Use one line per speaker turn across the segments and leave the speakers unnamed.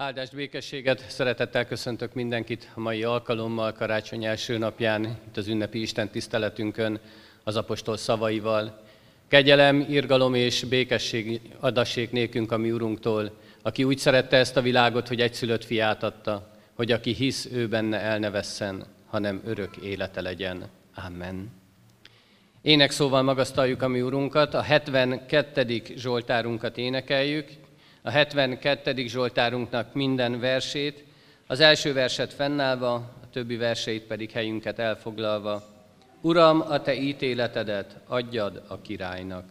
Áldást, békességet, szeretettel köszöntök mindenkit a mai alkalommal, karácsony első napján, itt az ünnepi Isten tiszteletünkön, az apostol szavaival. Kegyelem, irgalom és békesség adassék nékünk a mi Urunktól, aki úgy szerette ezt a világot, hogy egyszülött fiát adta, hogy aki hisz, ő benne el ne vesszen, hanem örök élete legyen. Amen. Ének szóval magasztaljuk a mi Urunkat, a 72. Zsoltárunkat énekeljük, a 72. Zsoltárunknak minden versét, az első verset fennállva, a többi verseit pedig helyünket elfoglalva. Uram, a te ítéletedet adjad a királynak.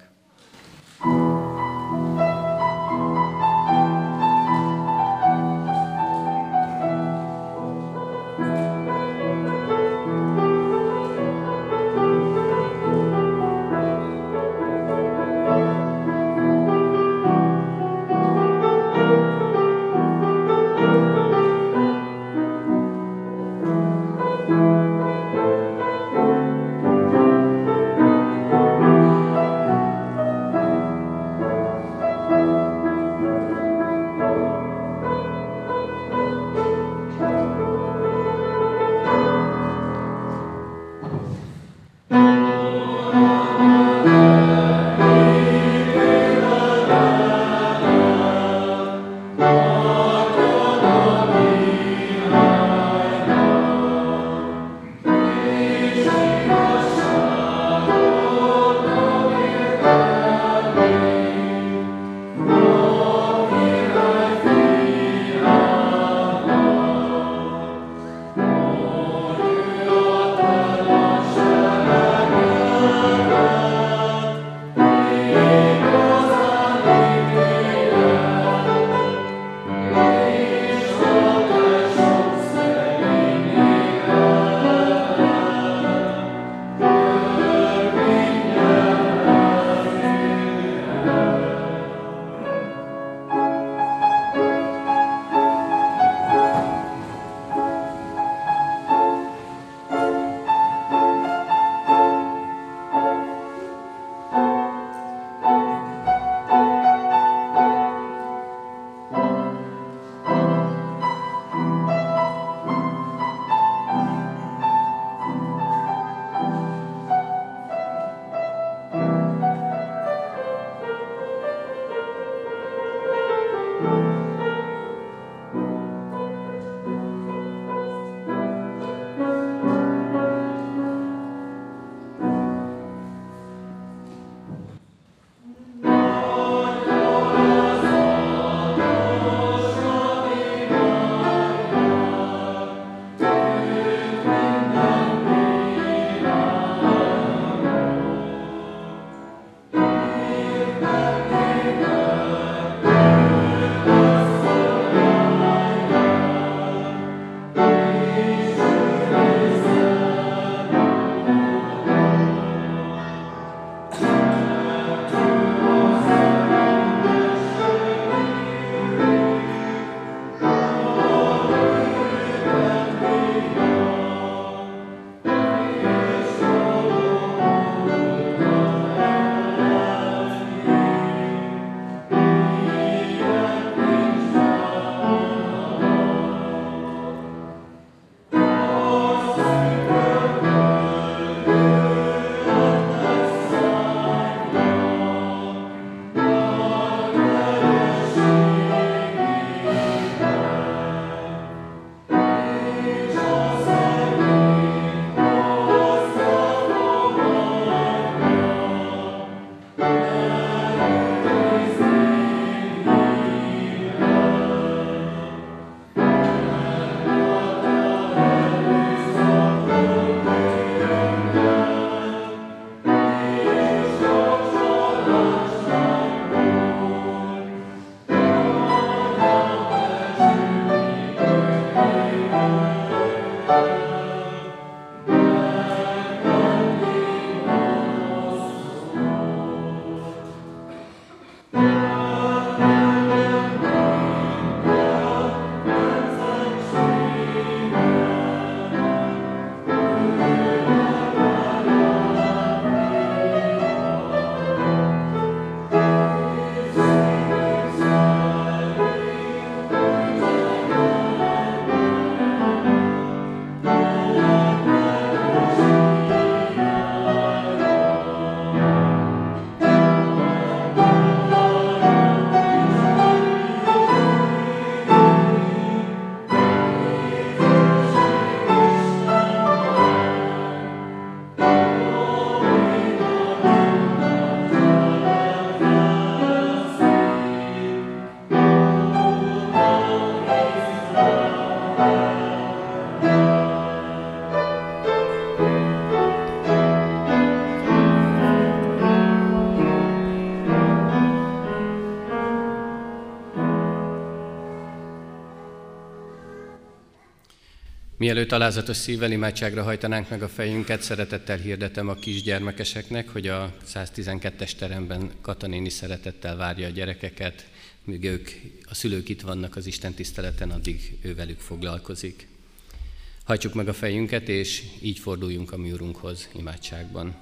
Mielőtt alázatos szívvel imádságra hajtanánk meg a fejünket, szeretettel hirdetem a kisgyermekeseknek, hogy a 112-es teremben Katanéni szeretettel várja a gyerekeket, míg ők, a szülők itt vannak az Isten tiszteleten, addig ő velük foglalkozik. Hajtsuk meg a fejünket, és így forduljunk a mi Urunkhoz imádságban.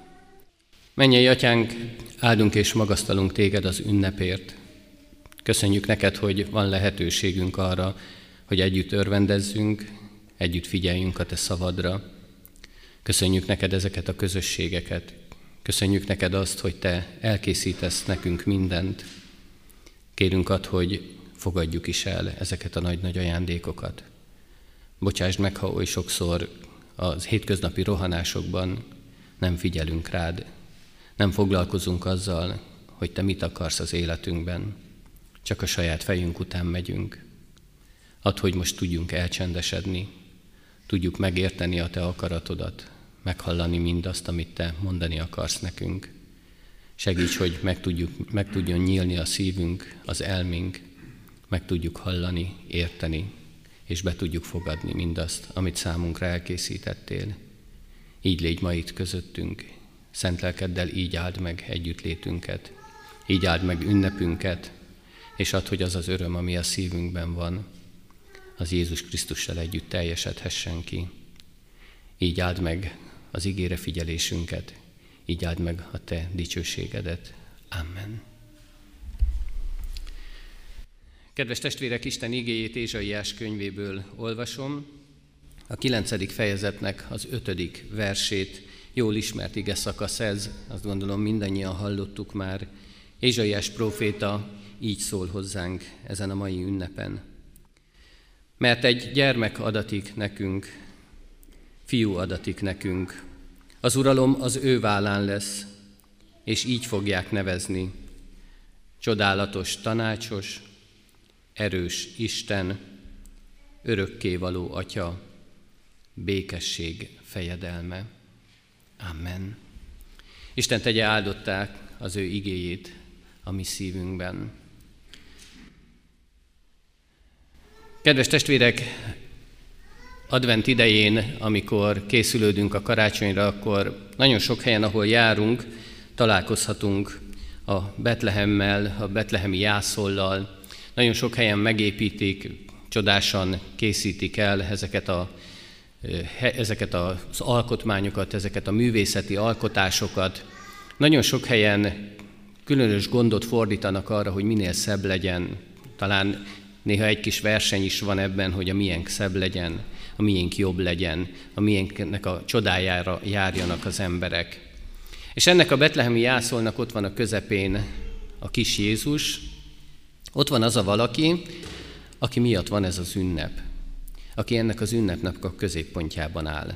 Mennyei Atyánk, áldunk és magasztalunk Téged az ünnepért. Köszönjük neked, hogy van lehetőségünk arra, hogy együtt örvendezzünk, együtt figyeljünk a Te szavadra. Köszönjük neked ezeket a közösségeket. Köszönjük neked azt, hogy Te elkészítesz nekünk mindent. Kérünk ad, hogy fogadjuk is el ezeket a nagy-nagy ajándékokat. Bocsásd meg, ha oly sokszor az hétköznapi rohanásokban nem figyelünk rád, nem foglalkozunk azzal, hogy te mit akarsz az életünkben, csak a saját fejünk után megyünk. Add, hogy most tudjunk elcsendesedni, tudjuk megérteni a Te akaratodat, meghallani mindazt, amit Te mondani akarsz nekünk. Segíts, hogy meg, tudjuk, meg tudjon nyílni a szívünk, az elmink, meg tudjuk hallani, érteni, és be tudjuk fogadni mindazt, amit számunkra elkészítettél. Így légy ma itt közöttünk, szent lelkeddel így áld meg együttlétünket, így áld meg ünnepünket, és add, hogy az az öröm, ami a szívünkben van, az Jézus Krisztussal együtt teljesedhessen ki. Így áld meg az ígére figyelésünket, így áld meg a Te dicsőségedet. Amen. Kedves testvérek, Isten igéjét Ézsaiás könyvéből olvasom. A kilencedik fejezetnek az ötödik versét, jól ismert ige szakasz ez, azt gondolom mindannyian hallottuk már. Ézsaiás próféta így szól hozzánk ezen a mai ünnepen. Mert egy gyermek adatik nekünk, fiú adatik nekünk. Az uralom az ő vállán lesz, és így fogják nevezni. Csodálatos, tanácsos, erős Isten, örökkévaló Atya, békesség fejedelme. Amen. Isten tegye áldották az ő igéjét a mi szívünkben. Kedves testvérek, advent idején, amikor készülődünk a karácsonyra, akkor nagyon sok helyen, ahol járunk, találkozhatunk a Betlehemmel, a betlehemi jászollal. Nagyon sok helyen megépítik, csodásan készítik el ezeket, a, ezeket az alkotmányokat, ezeket a művészeti alkotásokat. Nagyon sok helyen különös gondot fordítanak arra, hogy minél szebb legyen. Talán Néha egy kis verseny is van ebben, hogy a miénk szebb legyen, a miénk jobb legyen, a miénknek a csodájára járjanak az emberek. És ennek a betlehemi jászolnak ott van a közepén a kis Jézus, ott van az a valaki, aki miatt van ez az ünnep, aki ennek az ünnepnek a középpontjában áll.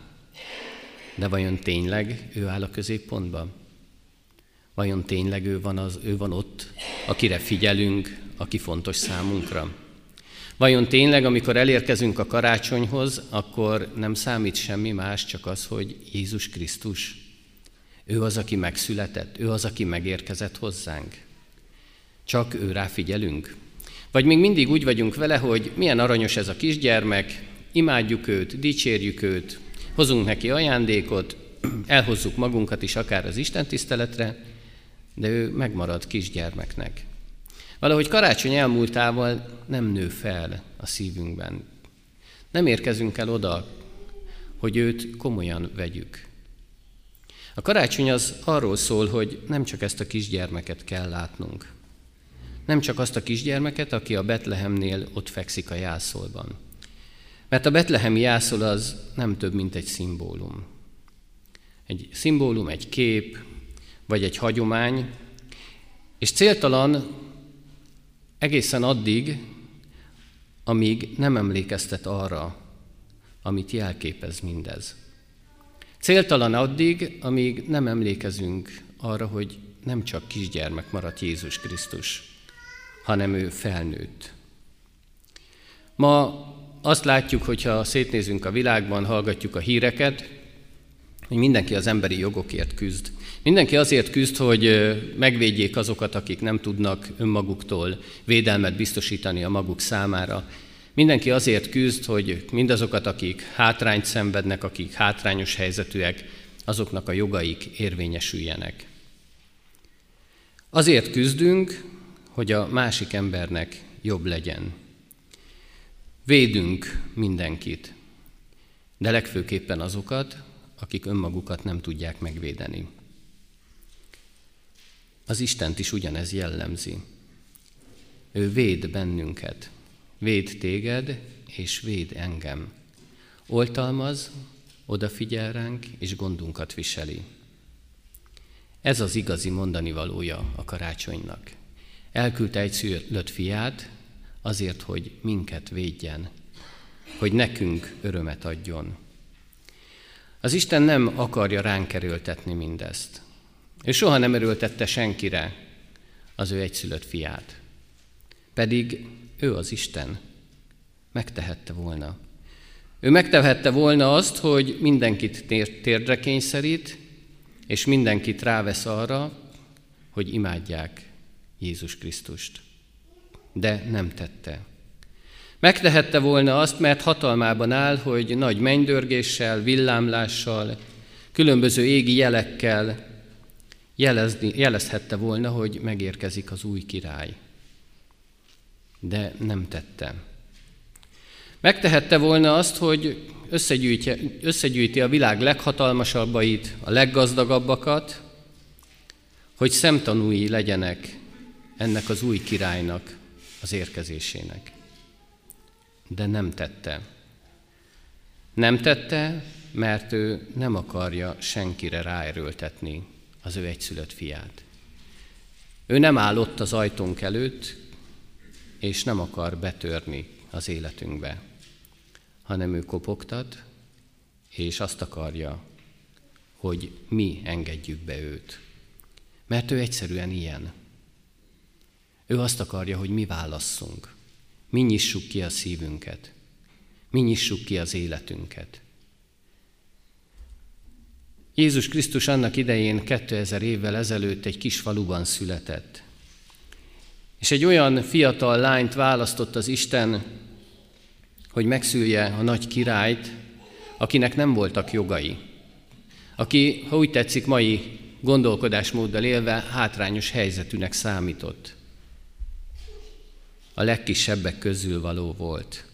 De vajon tényleg ő áll a középpontban? Vajon tényleg ő van, az, ő van ott, akire figyelünk, aki fontos számunkra? Vajon tényleg, amikor elérkezünk a karácsonyhoz, akkor nem számít semmi más, csak az, hogy Jézus Krisztus. Ő az, aki megszületett, ő az, aki megérkezett hozzánk. Csak ő rá figyelünk. Vagy még mindig úgy vagyunk vele, hogy milyen aranyos ez a kisgyermek, imádjuk őt, dicsérjük őt, hozunk neki ajándékot, elhozzuk magunkat is akár az Isten tiszteletre, de ő megmarad kisgyermeknek. Valahogy karácsony elmúltával nem nő fel a szívünkben. Nem érkezünk el oda, hogy őt komolyan vegyük. A karácsony az arról szól, hogy nem csak ezt a kisgyermeket kell látnunk. Nem csak azt a kisgyermeket, aki a Betlehemnél ott fekszik a jászolban. Mert a betlehemi jászol az nem több, mint egy szimbólum. Egy szimbólum, egy kép, vagy egy hagyomány, és céltalan Egészen addig, amíg nem emlékeztet arra, amit jelképez mindez. Céltalan addig, amíg nem emlékezünk arra, hogy nem csak kisgyermek maradt Jézus Krisztus, hanem ő felnőtt. Ma azt látjuk, hogyha szétnézünk a világban, hallgatjuk a híreket, hogy mindenki az emberi jogokért küzd. Mindenki azért küzd, hogy megvédjék azokat, akik nem tudnak önmaguktól védelmet biztosítani a maguk számára. Mindenki azért küzd, hogy mindazokat, akik hátrányt szenvednek, akik hátrányos helyzetűek, azoknak a jogaik érvényesüljenek. Azért küzdünk, hogy a másik embernek jobb legyen. Védünk mindenkit, de legfőképpen azokat, akik önmagukat nem tudják megvédeni. Az Istent is ugyanez jellemzi. Ő véd bennünket, véd téged, és véd engem. Oltalmaz, odafigyel ránk, és gondunkat viseli. Ez az igazi mondani valója a karácsonynak. Elküldte egy szülött fiát azért, hogy minket védjen, hogy nekünk örömet adjon. Az Isten nem akarja ránk erőltetni mindezt. Ő soha nem erőltette senkire az ő egyszülött fiát. Pedig ő az Isten. Megtehette volna. Ő megtehette volna azt, hogy mindenkit térdre kényszerít, és mindenkit rávesz arra, hogy imádják Jézus Krisztust. De nem tette. Megtehette volna azt, mert hatalmában áll, hogy nagy mennydörgéssel, villámlással, különböző égi jelekkel jelezni, jelezhette volna, hogy megérkezik az új király. De nem tette. Megtehette volna azt, hogy összegyűjti, a világ leghatalmasabbait, a leggazdagabbakat, hogy szemtanúi legyenek ennek az új királynak az érkezésének. De nem tette. Nem tette, mert ő nem akarja senkire ráerőltetni az ő egyszülött fiát. Ő nem áll ott az ajtónk előtt, és nem akar betörni az életünkbe, hanem ő kopogtat, és azt akarja, hogy mi engedjük be őt. Mert ő egyszerűen ilyen. Ő azt akarja, hogy mi válasszunk. Mi nyissuk ki a szívünket. Mi nyissuk ki az életünket. Jézus Krisztus annak idején 2000 évvel ezelőtt egy kis faluban született. És egy olyan fiatal lányt választott az Isten, hogy megszülje a nagy királyt, akinek nem voltak jogai. Aki, ha úgy tetszik, mai gondolkodásmóddal élve hátrányos helyzetűnek számított. A legkisebbek közül való volt.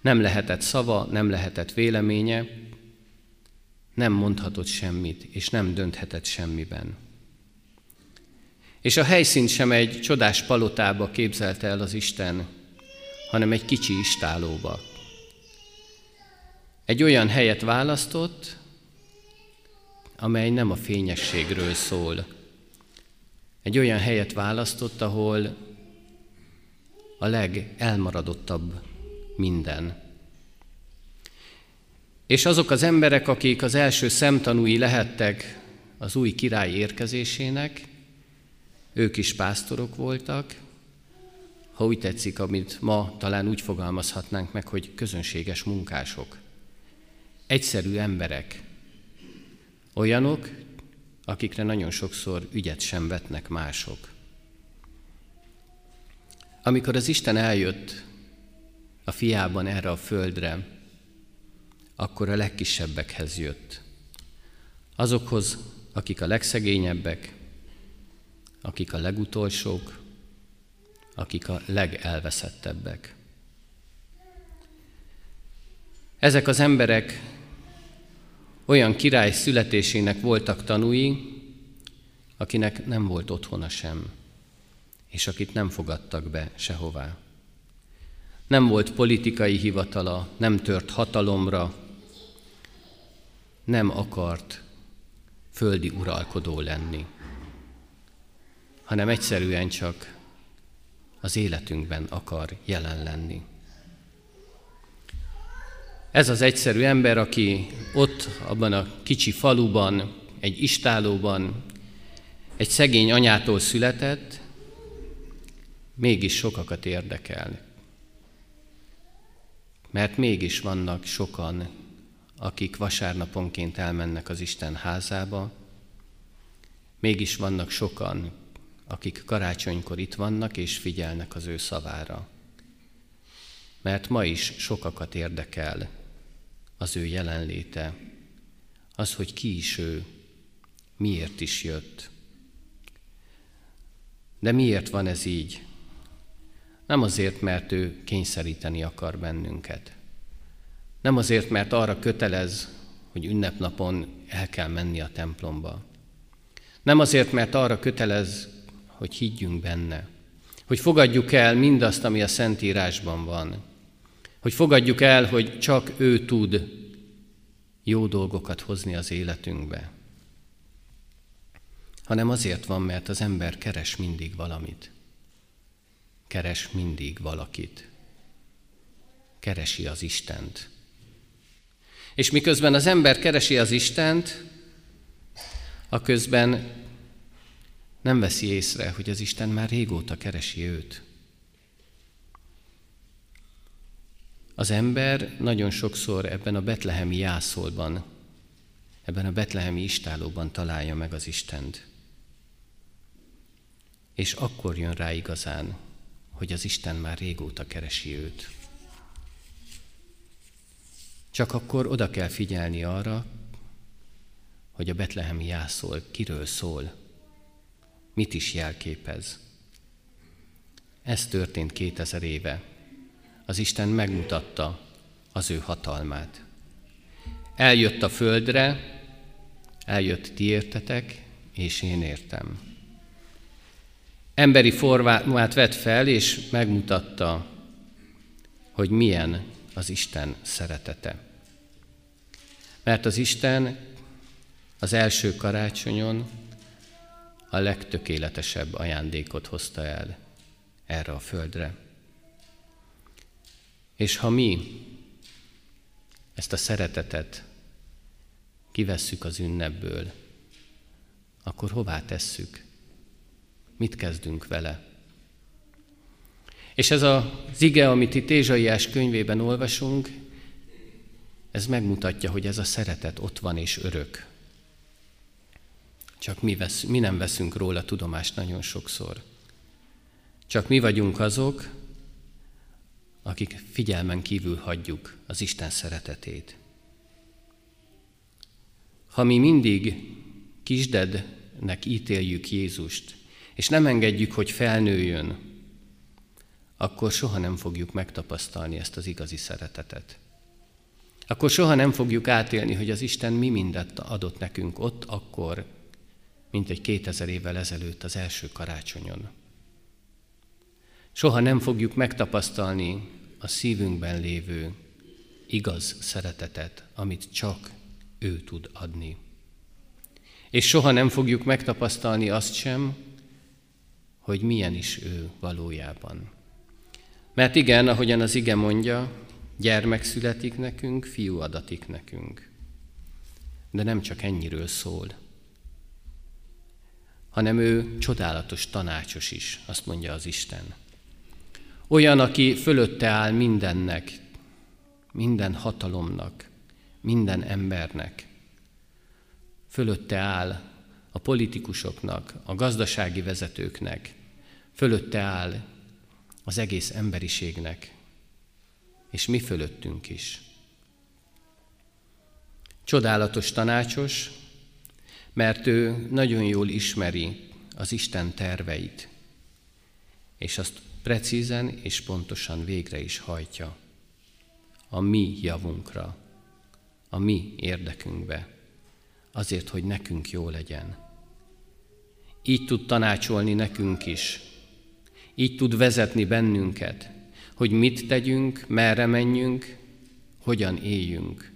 Nem lehetett szava, nem lehetett véleménye, nem mondhatott semmit, és nem dönthetett semmiben. És a helyszínt sem egy csodás palotába képzelte el az Isten, hanem egy kicsi istálóba. Egy olyan helyet választott, amely nem a fényességről szól. Egy olyan helyet választott, ahol a legelmaradottabb minden. És azok az emberek, akik az első szemtanúi lehettek az új király érkezésének, ők is pásztorok voltak, ha úgy tetszik, amit ma talán úgy fogalmazhatnánk meg, hogy közönséges munkások. Egyszerű emberek, olyanok, akikre nagyon sokszor ügyet sem vetnek mások. Amikor az Isten eljött a fiában erre a földre, akkor a legkisebbekhez jött. Azokhoz, akik a legszegényebbek, akik a legutolsók, akik a legelveszettebbek. Ezek az emberek olyan király születésének voltak tanúi, akinek nem volt otthona sem, és akit nem fogadtak be sehová. Nem volt politikai hivatala, nem tört hatalomra, nem akart földi uralkodó lenni, hanem egyszerűen csak az életünkben akar jelen lenni. Ez az egyszerű ember, aki ott, abban a kicsi faluban, egy istálóban, egy szegény anyától született, mégis sokakat érdekel. Mert mégis vannak sokan, akik vasárnaponként elmennek az Isten házába, mégis vannak sokan, akik karácsonykor itt vannak és figyelnek az ő szavára. mert ma is sokakat érdekel az ő jelenléte, az, hogy ki is ő, miért is jött. De miért van ez így? Nem azért, mert ő kényszeríteni akar bennünket. Nem azért, mert arra kötelez, hogy ünnepnapon el kell menni a templomba. Nem azért, mert arra kötelez, hogy higgyünk benne. Hogy fogadjuk el mindazt, ami a Szentírásban van. Hogy fogadjuk el, hogy csak ő tud jó dolgokat hozni az életünkbe. Hanem azért van, mert az ember keres mindig valamit. Keres mindig valakit. Keresi az Istent. És miközben az ember keresi az Istent, a közben nem veszi észre, hogy az Isten már régóta keresi őt. Az ember nagyon sokszor ebben a betlehemi jászolban, ebben a betlehemi istálóban találja meg az Istent. És akkor jön rá igazán, hogy az Isten már régóta keresi őt. Csak akkor oda kell figyelni arra, hogy a betlehemi jászol kiről szól, mit is jelképez. Ez történt 2000 éve. Az Isten megmutatta az ő hatalmát. Eljött a földre, eljött ti értetek, és én értem. Emberi formát vett fel, és megmutatta, hogy milyen az Isten szeretete. Mert az Isten az első karácsonyon a legtökéletesebb ajándékot hozta el erre a földre. És ha mi ezt a szeretetet kivesszük az ünnepből, akkor hová tesszük? Mit kezdünk vele? És ez az ige, amit itt Ézsaiás könyvében olvasunk, ez megmutatja, hogy ez a szeretet ott van és örök. Csak mi, vesz, mi nem veszünk róla tudomást nagyon sokszor. Csak mi vagyunk azok, akik figyelmen kívül hagyjuk az Isten szeretetét. Ha mi mindig kisdednek ítéljük Jézust, és nem engedjük, hogy felnőjön, akkor soha nem fogjuk megtapasztalni ezt az igazi szeretetet. Akkor soha nem fogjuk átélni, hogy az Isten mi mindent adott nekünk ott, akkor, mint egy kétezer évvel ezelőtt az első karácsonyon. Soha nem fogjuk megtapasztalni a szívünkben lévő igaz szeretetet, amit csak ő tud adni. És soha nem fogjuk megtapasztalni azt sem, hogy milyen is ő valójában. Mert igen, ahogyan az ige mondja, gyermek születik nekünk, fiú adatik nekünk. De nem csak ennyiről szól, hanem ő csodálatos tanácsos is, azt mondja az Isten. Olyan, aki fölötte áll mindennek, minden hatalomnak, minden embernek. Fölötte áll a politikusoknak, a gazdasági vezetőknek, fölötte áll az egész emberiségnek, és mi fölöttünk is. Csodálatos tanácsos, mert ő nagyon jól ismeri az Isten terveit, és azt precízen és pontosan végre is hajtja a mi javunkra, a mi érdekünkbe, azért, hogy nekünk jó legyen. Így tud tanácsolni nekünk is, így tud vezetni bennünket, hogy mit tegyünk, merre menjünk, hogyan éljünk.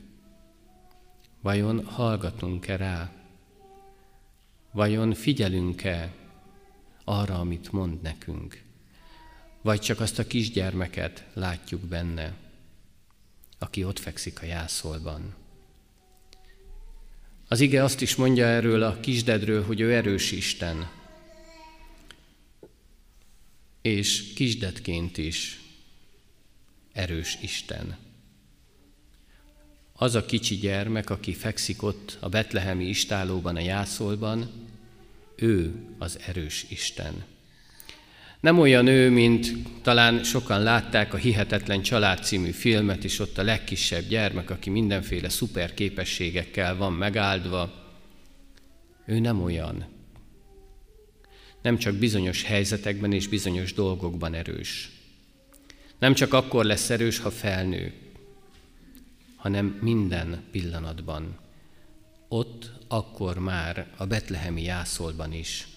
Vajon hallgatunk-e rá? Vajon figyelünk-e arra, amit mond nekünk? Vagy csak azt a kisgyermeket látjuk benne, aki ott fekszik a jászolban? Az ige azt is mondja erről a kisdedről, hogy ő erős Isten, és kisdedként is erős Isten. Az a kicsi gyermek, aki fekszik ott a betlehemi istálóban, a jászolban, ő az erős Isten. Nem olyan ő, mint talán sokan látták a Hihetetlen Család című filmet, és ott a legkisebb gyermek, aki mindenféle szuper képességekkel van megáldva. Ő nem olyan. Nem csak bizonyos helyzetekben és bizonyos dolgokban erős. Nem csak akkor lesz erős, ha felnő, hanem minden pillanatban. Ott, akkor már a betlehemi jászolban is.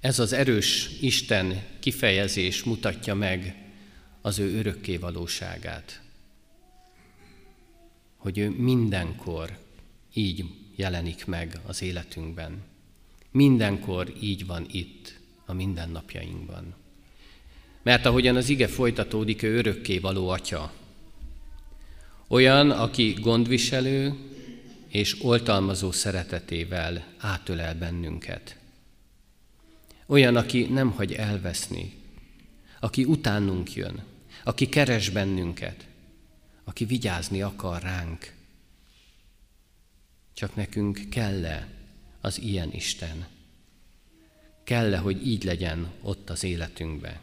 Ez az erős Isten kifejezés mutatja meg az ő örökké valóságát. Hogy ő mindenkor így jelenik meg az életünkben. Mindenkor így van itt, a mindennapjainkban. Mert ahogyan az ige folytatódik, ő örökké való atya. Olyan, aki gondviselő és oltalmazó szeretetével átölel bennünket. Olyan, aki nem hagy elveszni, aki utánunk jön, aki keres bennünket, aki vigyázni akar ránk. Csak nekünk kell-e az ilyen Isten? Kell-e, hogy így legyen ott az életünkbe?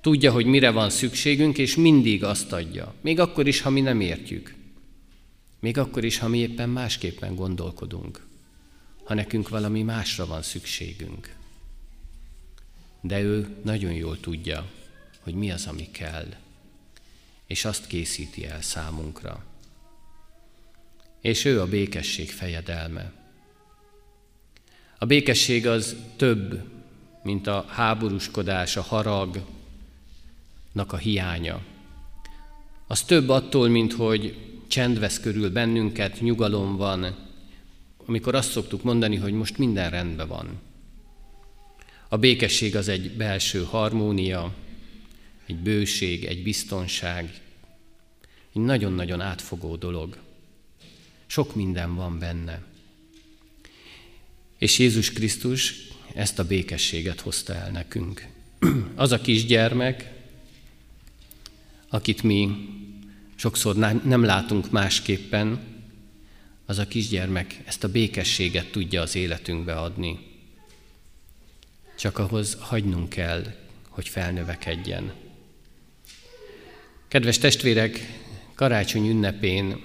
Tudja, hogy mire van szükségünk, és mindig azt adja. Még akkor is, ha mi nem értjük. Még akkor is, ha mi éppen másképpen gondolkodunk. Ha nekünk valami másra van szükségünk. De ő nagyon jól tudja, hogy mi az, ami kell. És azt készíti el számunkra. És ő a békesség fejedelme. A békesség az több, mint a háborúskodás, a harag, a hiánya. Az több attól, mint hogy csend vesz körül bennünket, nyugalom van, amikor azt szoktuk mondani, hogy most minden rendben van. A békesség az egy belső harmónia, egy bőség, egy biztonság, egy nagyon-nagyon átfogó dolog. Sok minden van benne. És Jézus Krisztus ezt a békességet hozta el nekünk. Az a kisgyermek, akit mi sokszor nem látunk másképpen, az a kisgyermek ezt a békességet tudja az életünkbe adni. Csak ahhoz hagynunk kell, hogy felnövekedjen. Kedves testvérek, karácsony ünnepén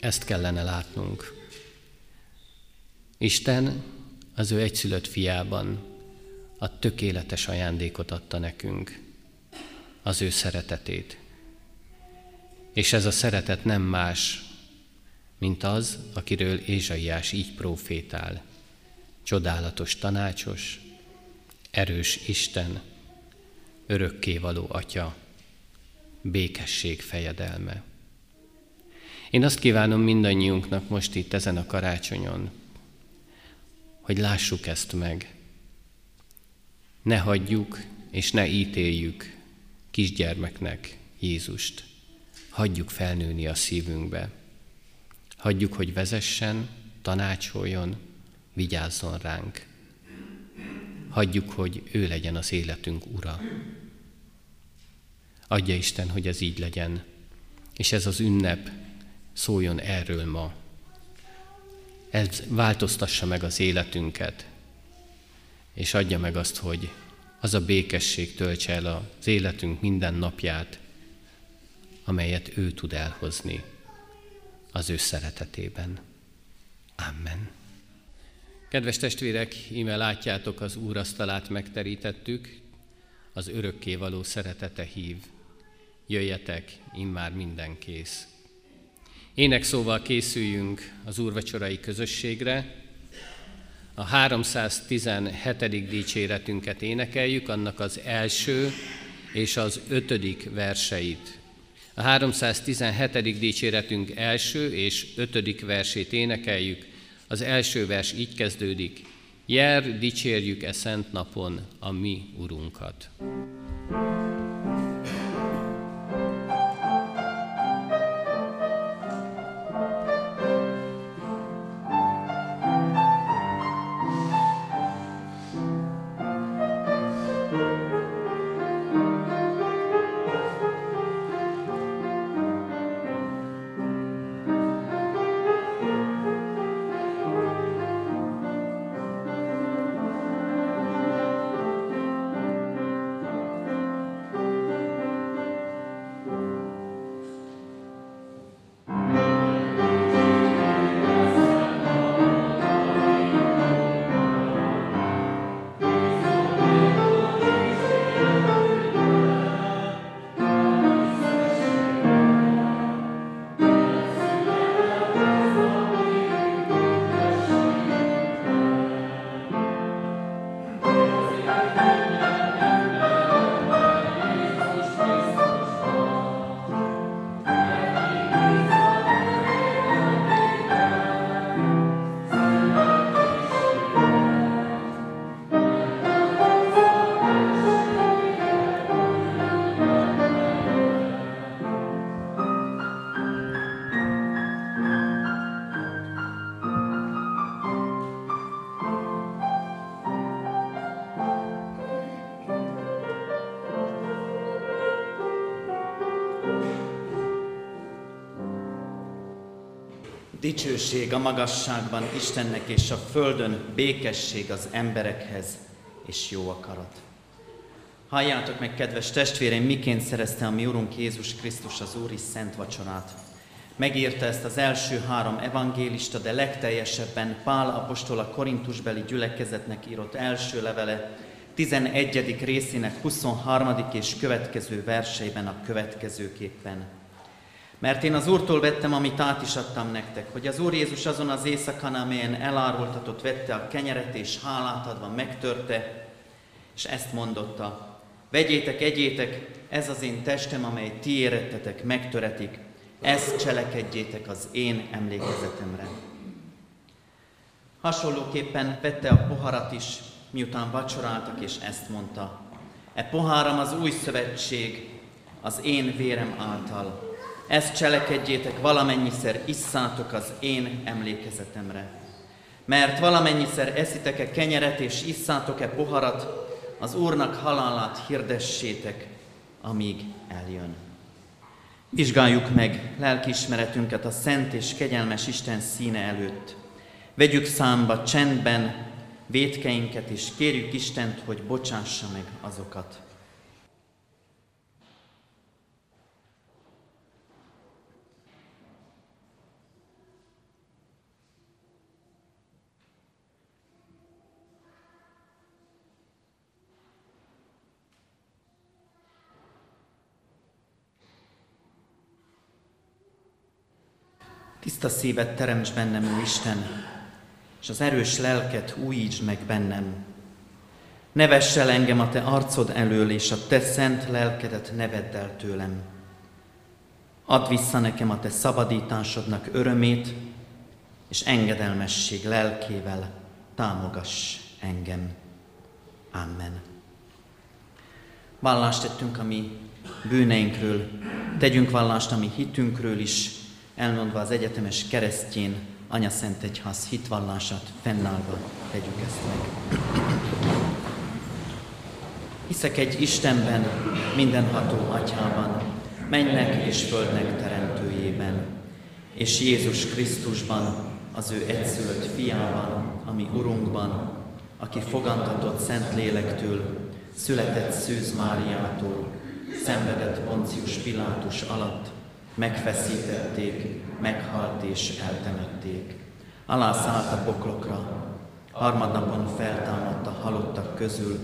ezt kellene látnunk. Isten az ő egyszülött fiában a tökéletes ajándékot adta nekünk, az ő szeretetét. És ez a szeretet nem más, mint az, akiről Ézsaiás így profétál. Csodálatos tanácsos, erős Isten, örökkévaló Atya, békesség fejedelme. Én azt kívánom mindannyiunknak most itt ezen a karácsonyon, hogy lássuk ezt meg. Ne hagyjuk és ne ítéljük kisgyermeknek Jézust hagyjuk felnőni a szívünkbe. Hagyjuk, hogy vezessen, tanácsoljon, vigyázzon ránk. Hagyjuk, hogy ő legyen az életünk ura. Adja Isten, hogy ez így legyen, és ez az ünnep szóljon erről ma. Ez változtassa meg az életünket, és adja meg azt, hogy az a békesség töltse el az életünk minden napját, amelyet ő tud elhozni az ő szeretetében. Amen. Kedves testvérek, íme látjátok, az Úr asztalát megterítettük, az örökké való szeretete hív. Jöjjetek, immár minden kész. Ének szóval készüljünk az úrvacsorai közösségre. A 317. dicséretünket énekeljük, annak az első és az ötödik verseit a 317. dicséretünk első és ötödik versét énekeljük. Az első vers így kezdődik. Jer, dicsérjük e szent napon a mi Urunkat.
Dicsőség a magasságban Istennek és a földön békesség az emberekhez és jó akarat. Halljátok meg, kedves testvéreim, miként szerezte a mi Urunk Jézus Krisztus az Úri Szent Vacsorát. Megírta ezt az első három evangélista, de legteljesebben Pál apostol a Korintusbeli gyülekezetnek írott első levele 11. részének 23. és következő verseiben a következőképpen. Mert én az Úrtól vettem, amit át is adtam nektek, hogy az Úr Jézus azon az éjszakán, amelyen elárultatott, vette a kenyeret, és hálát adva megtörte, és ezt mondotta, vegyétek, egyétek, ez az én testem, amely ti érettetek, megtöretik, ezt cselekedjétek az én emlékezetemre. Hasonlóképpen vette a poharat is, miután vacsoráltak, és ezt mondta. E poháram az új szövetség, az én vérem által. Ezt cselekedjétek, valamennyiszer isszátok az én emlékezetemre. Mert valamennyiszer eszitek-e kenyeret és isszátok-e poharat, az Úrnak halálát hirdessétek, amíg eljön. Vizsgáljuk meg lelkiismeretünket a szent és kegyelmes Isten színe előtt. Vegyük számba csendben vétkeinket, és kérjük Istent, hogy bocsássa meg azokat. Tiszta szívet teremts bennem, ó Isten, és az erős lelket újítsd meg bennem. Ne el engem a Te arcod elől, és a Te szent lelkedet ne vedd el tőlem. Add vissza nekem a Te szabadításodnak örömét, és engedelmesség lelkével támogass engem. Amen. Vallást tettünk a mi bűneinkről, tegyünk vallást a mi hitünkről is, elmondva az egyetemes keresztjén Anya Szent Egyház hitvallását fennállva tegyük ezt meg. Hiszek egy Istenben, mindenható Atyában, mennek és földnek teremtőjében, és Jézus Krisztusban, az ő egyszülött fiában, ami Urunkban, aki fogantatott Szent Lélektől, született Szűz Máriától, szenvedett Poncius Pilátus alatt, megfeszítették, meghalt és eltemették. Alászállt a poklokra, harmadnapon feltámadt a halottak közül,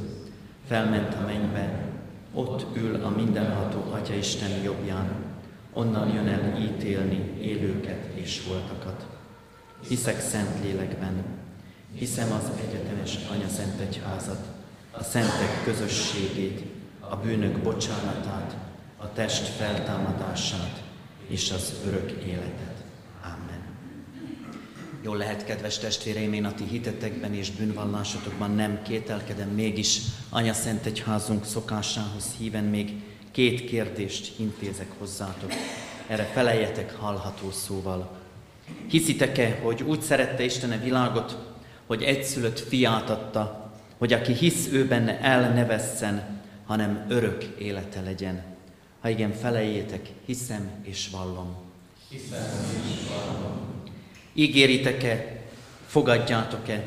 felment a mennybe, ott ül a mindenható Atya Isten jobbján, onnan jön el ítélni élőket és voltakat. Hiszek szent lélekben, hiszem az egyetemes Anya Szent Egyházat, a szentek közösségét, a bűnök bocsánatát, a test feltámadását, és az örök életet. Amen. Jól lehet, kedves testvéreim, én a ti hitetekben és bűnvallásotokban nem kételkedem, mégis Anya Szent Egyházunk szokásához híven még két kérdést intézek hozzátok. Erre feleljetek hallható szóval. Hiszitek-e, hogy úgy szerette Isten a világot, hogy egyszülött fiát adta, hogy aki hisz ő benne el ne vesszen, hanem örök élete legyen. Ha igen, felejétek, hiszem és vallom. Hiszem és vallom. Ígéritek-e, fogadjátok-e,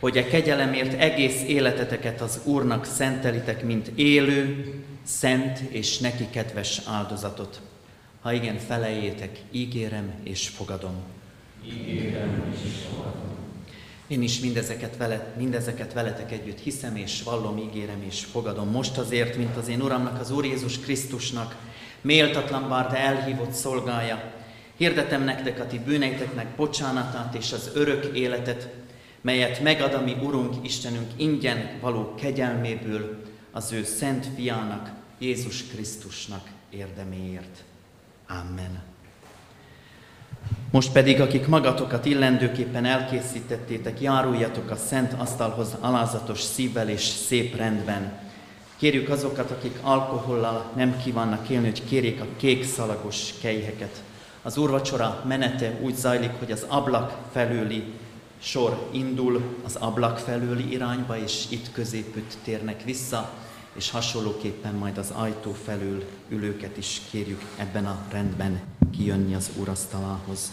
hogy a e kegyelemért egész életeteket az Úrnak szentelitek, mint élő, szent és neki kedves áldozatot. Ha igen, felejétek, ígérem és fogadom. Ígérem és fogadom. Én is mindezeket, vele, mindezeket veletek együtt hiszem és vallom, ígérem és fogadom. Most azért, mint az én Uramnak, az Úr Jézus Krisztusnak, méltatlan bár, de elhívott szolgája, hirdetem nektek a ti bűneiteknek bocsánatát és az örök életet, melyet megad a mi Urunk Istenünk ingyen való kegyelméből az ő szent fiának, Jézus Krisztusnak érdeméért. Amen. Most pedig, akik magatokat illendőképpen elkészítettétek, járuljatok a szent asztalhoz alázatos szívvel és szép rendben. Kérjük azokat, akik alkohollal nem kívánnak élni, hogy kérjék a kék szalagos kejheket. Az úrvacsora menete úgy zajlik, hogy az ablak felőli sor indul az ablak felőli irányba, és itt középütt térnek vissza, és hasonlóképpen majd az ajtó felül ülőket is kérjük ebben a rendben kijönni az úrasztalához.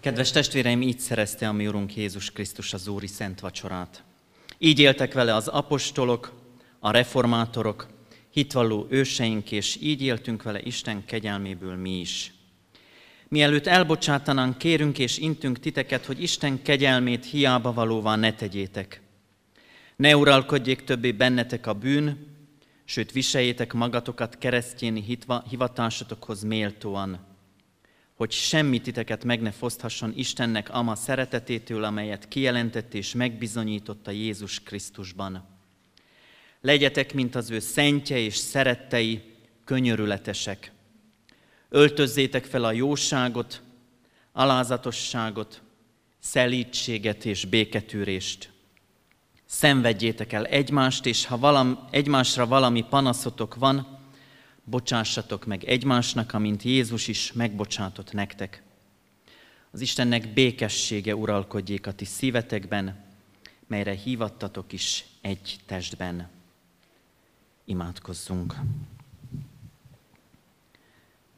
Kedves testvéreim, így szerezte a mi Urunk Jézus Krisztus az Úri Szent Vacsorát. Így éltek vele az apostolok, a reformátorok, hitvalló őseink, és így éltünk vele Isten kegyelméből mi is. Mielőtt elbocsátanánk, kérünk és intünk titeket, hogy Isten kegyelmét hiába valóvá ne tegyétek. Ne uralkodjék többé bennetek a bűn, sőt viseljétek magatokat keresztjéni hivatásotokhoz méltóan, hogy semmi titeket meg ne foszthasson Istennek ama szeretetétől, amelyet kijelentett és megbizonyította Jézus Krisztusban. Legyetek, mint az ő szentje és szerettei, könyörületesek. Öltözzétek fel a jóságot, alázatosságot, szelítséget és béketűrést. Szenvedjétek el egymást, és ha valam, egymásra valami panaszotok van, bocsássatok meg egymásnak, amint Jézus is megbocsátott nektek. Az Istennek békessége uralkodjék a ti szívetekben, melyre hívattatok is egy testben. Imádkozzunk!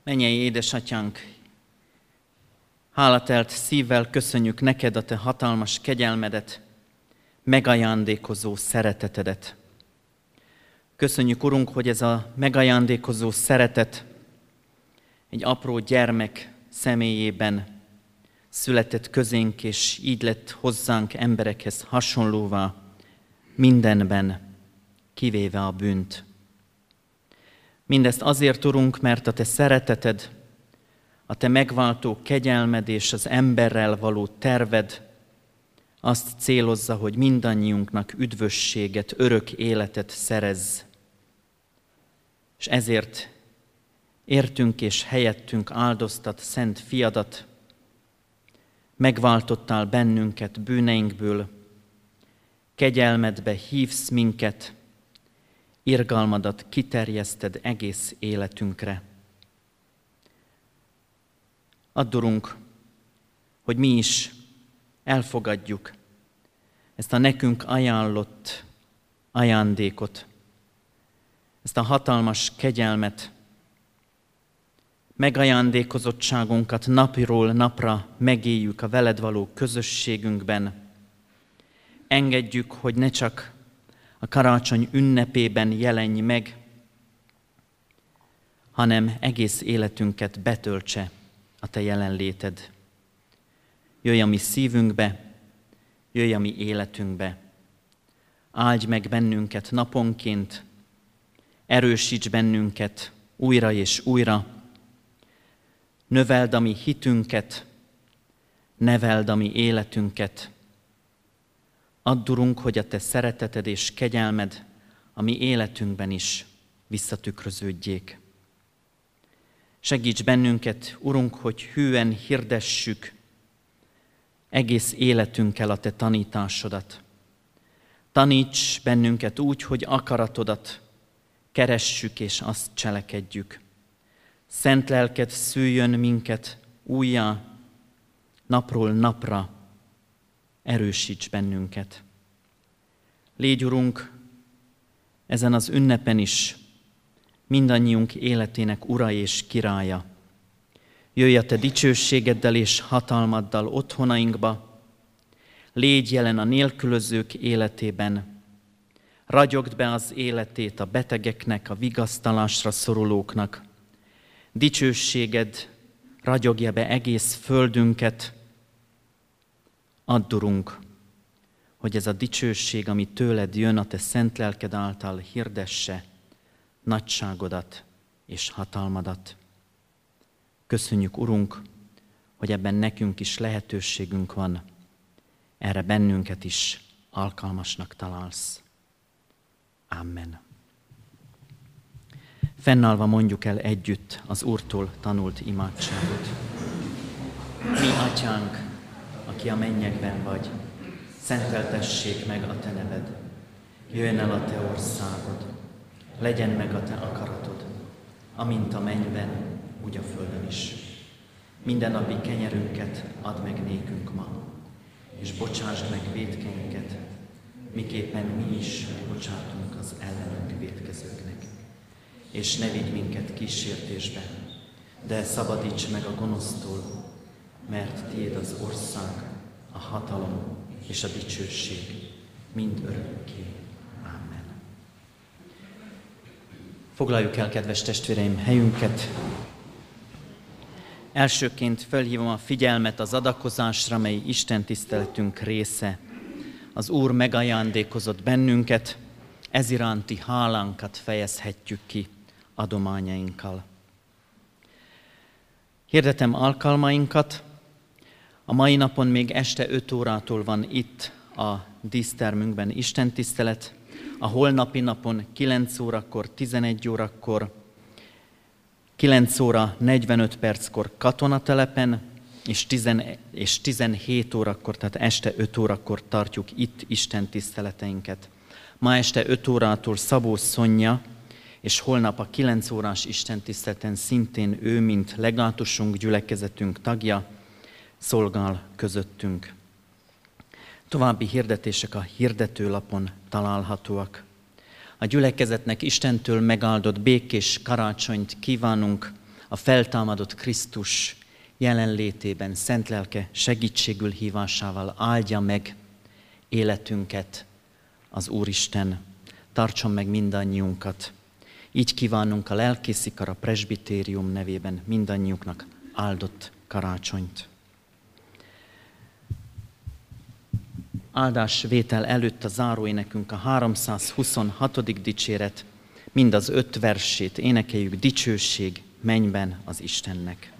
Mennyei édesatyánk, hálatelt szívvel köszönjük neked a te hatalmas kegyelmedet, megajándékozó szeretetedet. Köszönjük, Urunk, hogy ez a megajándékozó szeretet egy apró gyermek személyében született közénk, és így lett hozzánk emberekhez hasonlóvá mindenben, kivéve a bűnt. Mindezt azért, Urunk, mert a Te szereteted, a Te megváltó kegyelmed és az emberrel való terved azt célozza, hogy mindannyiunknak üdvösséget, örök életet szerez. És ezért értünk és helyettünk áldoztat szent fiadat, megváltottál bennünket bűneinkből, kegyelmedbe hívsz minket, irgalmadat kiterjeszted egész életünkre. Addurunk, hogy mi is elfogadjuk ezt a nekünk ajánlott ajándékot, ezt a hatalmas kegyelmet, megajándékozottságunkat napiról napra megéljük a veled való közösségünkben. Engedjük, hogy ne csak a karácsony ünnepében jelenj meg, hanem egész életünket betöltse a Te jelenléted. Jöjj a mi szívünkbe, jöjj a mi életünkbe. Áldj meg bennünket naponként, erősíts bennünket újra és újra, növeld a mi hitünket, neveld a mi életünket, Addurunk, hogy a Te szereteted és kegyelmed a mi életünkben is visszatükröződjék. Segíts bennünket, Urunk, hogy hűen hirdessük egész életünkkel a Te tanításodat. Taníts bennünket úgy, hogy akaratodat keressük és azt cselekedjük. Szent lelked szüljön minket újjá, napról napra, erősíts bennünket. Légy, Urunk, ezen az ünnepen is mindannyiunk életének ura és királya. Jöjj a Te dicsőségeddel és hatalmaddal otthonainkba, légy jelen a nélkülözők életében, ragyogd be az életét a betegeknek, a vigasztalásra szorulóknak. Dicsőséged ragyogja be egész földünket, Addurunk, hogy ez a dicsőség, ami tőled jön, a te szent lelked által hirdesse nagyságodat és hatalmadat. Köszönjük, Urunk, hogy ebben nekünk is lehetőségünk van, erre bennünket is alkalmasnak találsz. Amen. Fennállva mondjuk el együtt az Úrtól tanult imádságot. Mi, Atyánk, aki a mennyekben vagy, szenteltessék meg a Te neved. Jöjjön el a Te országod, legyen meg a Te akaratod, amint a mennyben, úgy a földön is. Minden napi kenyerünket add meg nékünk ma, és bocsásd meg védkeinket, miképpen mi is bocsátunk az ellenünk védkezőknek. És ne vigy minket kísértésbe, de szabadíts meg a gonosztól, mert tiéd az ország, a hatalom és a dicsőség, mind örökké. Amen. Foglaljuk el, kedves testvéreim, helyünket. Elsőként felhívom a figyelmet az adakozásra, mely Isten tiszteletünk része. Az Úr megajándékozott bennünket, ez iránti hálánkat fejezhetjük ki adományainkkal. Hirdetem alkalmainkat. A mai napon még este 5 órától van itt a dísztermünkben Isten tisztelet. A holnapi napon 9 órakor, 11 órakor, 9 óra 45 perckor katonatelepen, és, 10, és 17 órakor, tehát este 5 órakor tartjuk itt Isten tiszteleteinket. Ma este 5 órától Szabó Szonya, és holnap a 9 órás Isten tiszteleten szintén ő, mint legátusunk, gyülekezetünk tagja, szolgál közöttünk. További hirdetések a hirdetőlapon találhatóak. A gyülekezetnek Istentől megáldott békés karácsonyt kívánunk a feltámadott Krisztus jelenlétében, szent lelke segítségül hívásával áldja meg életünket az Úristen. Tartson meg mindannyiunkat. Így kívánunk a lelkészikar a presbitérium nevében mindannyiuknak áldott karácsonyt. Áldás vétel előtt a záróénekünk a 326. dicséret, mind az öt versét énekeljük dicsőség mennyben az Istennek.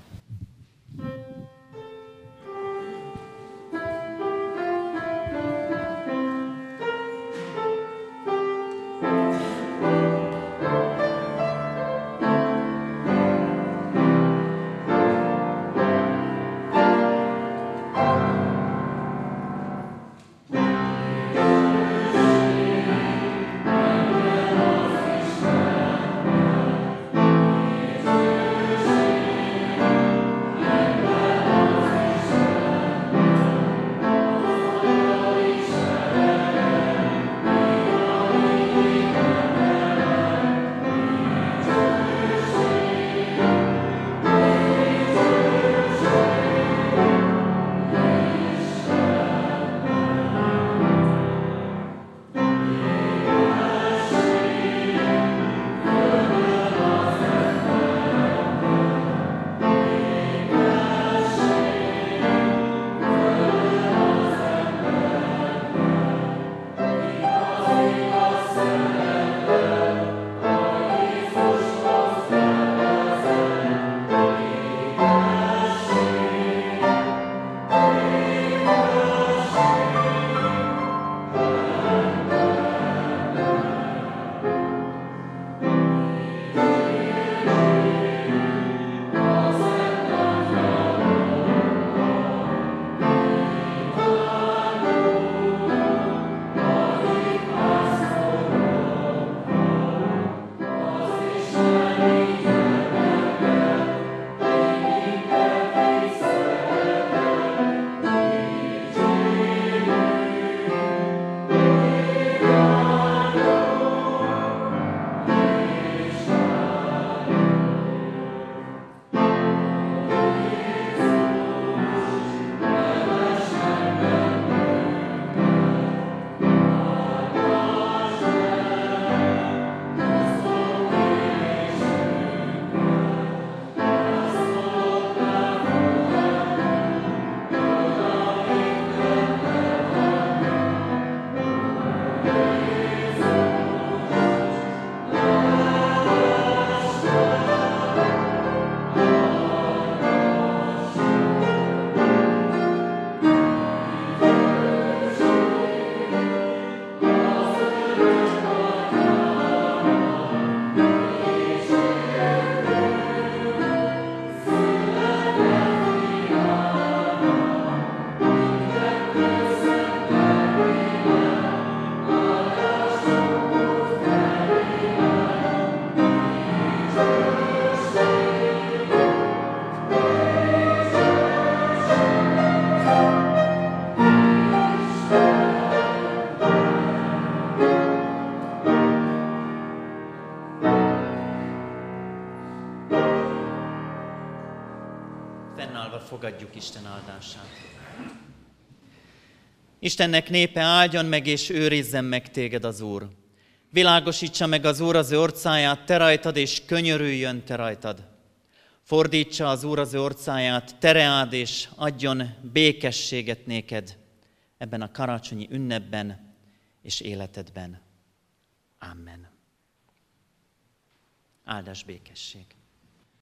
Fogadjuk Isten áldását. Istennek népe áldjon meg és őrizzen meg téged az Úr. Világosítsa meg az Úr az ő orcáját te rajtad, és könyörüljön te rajtad. Fordítsa az Úr az ő orcáját, tereád, és adjon békességet néked ebben a karácsonyi ünnepben és életedben. Amen. Áldás békesség.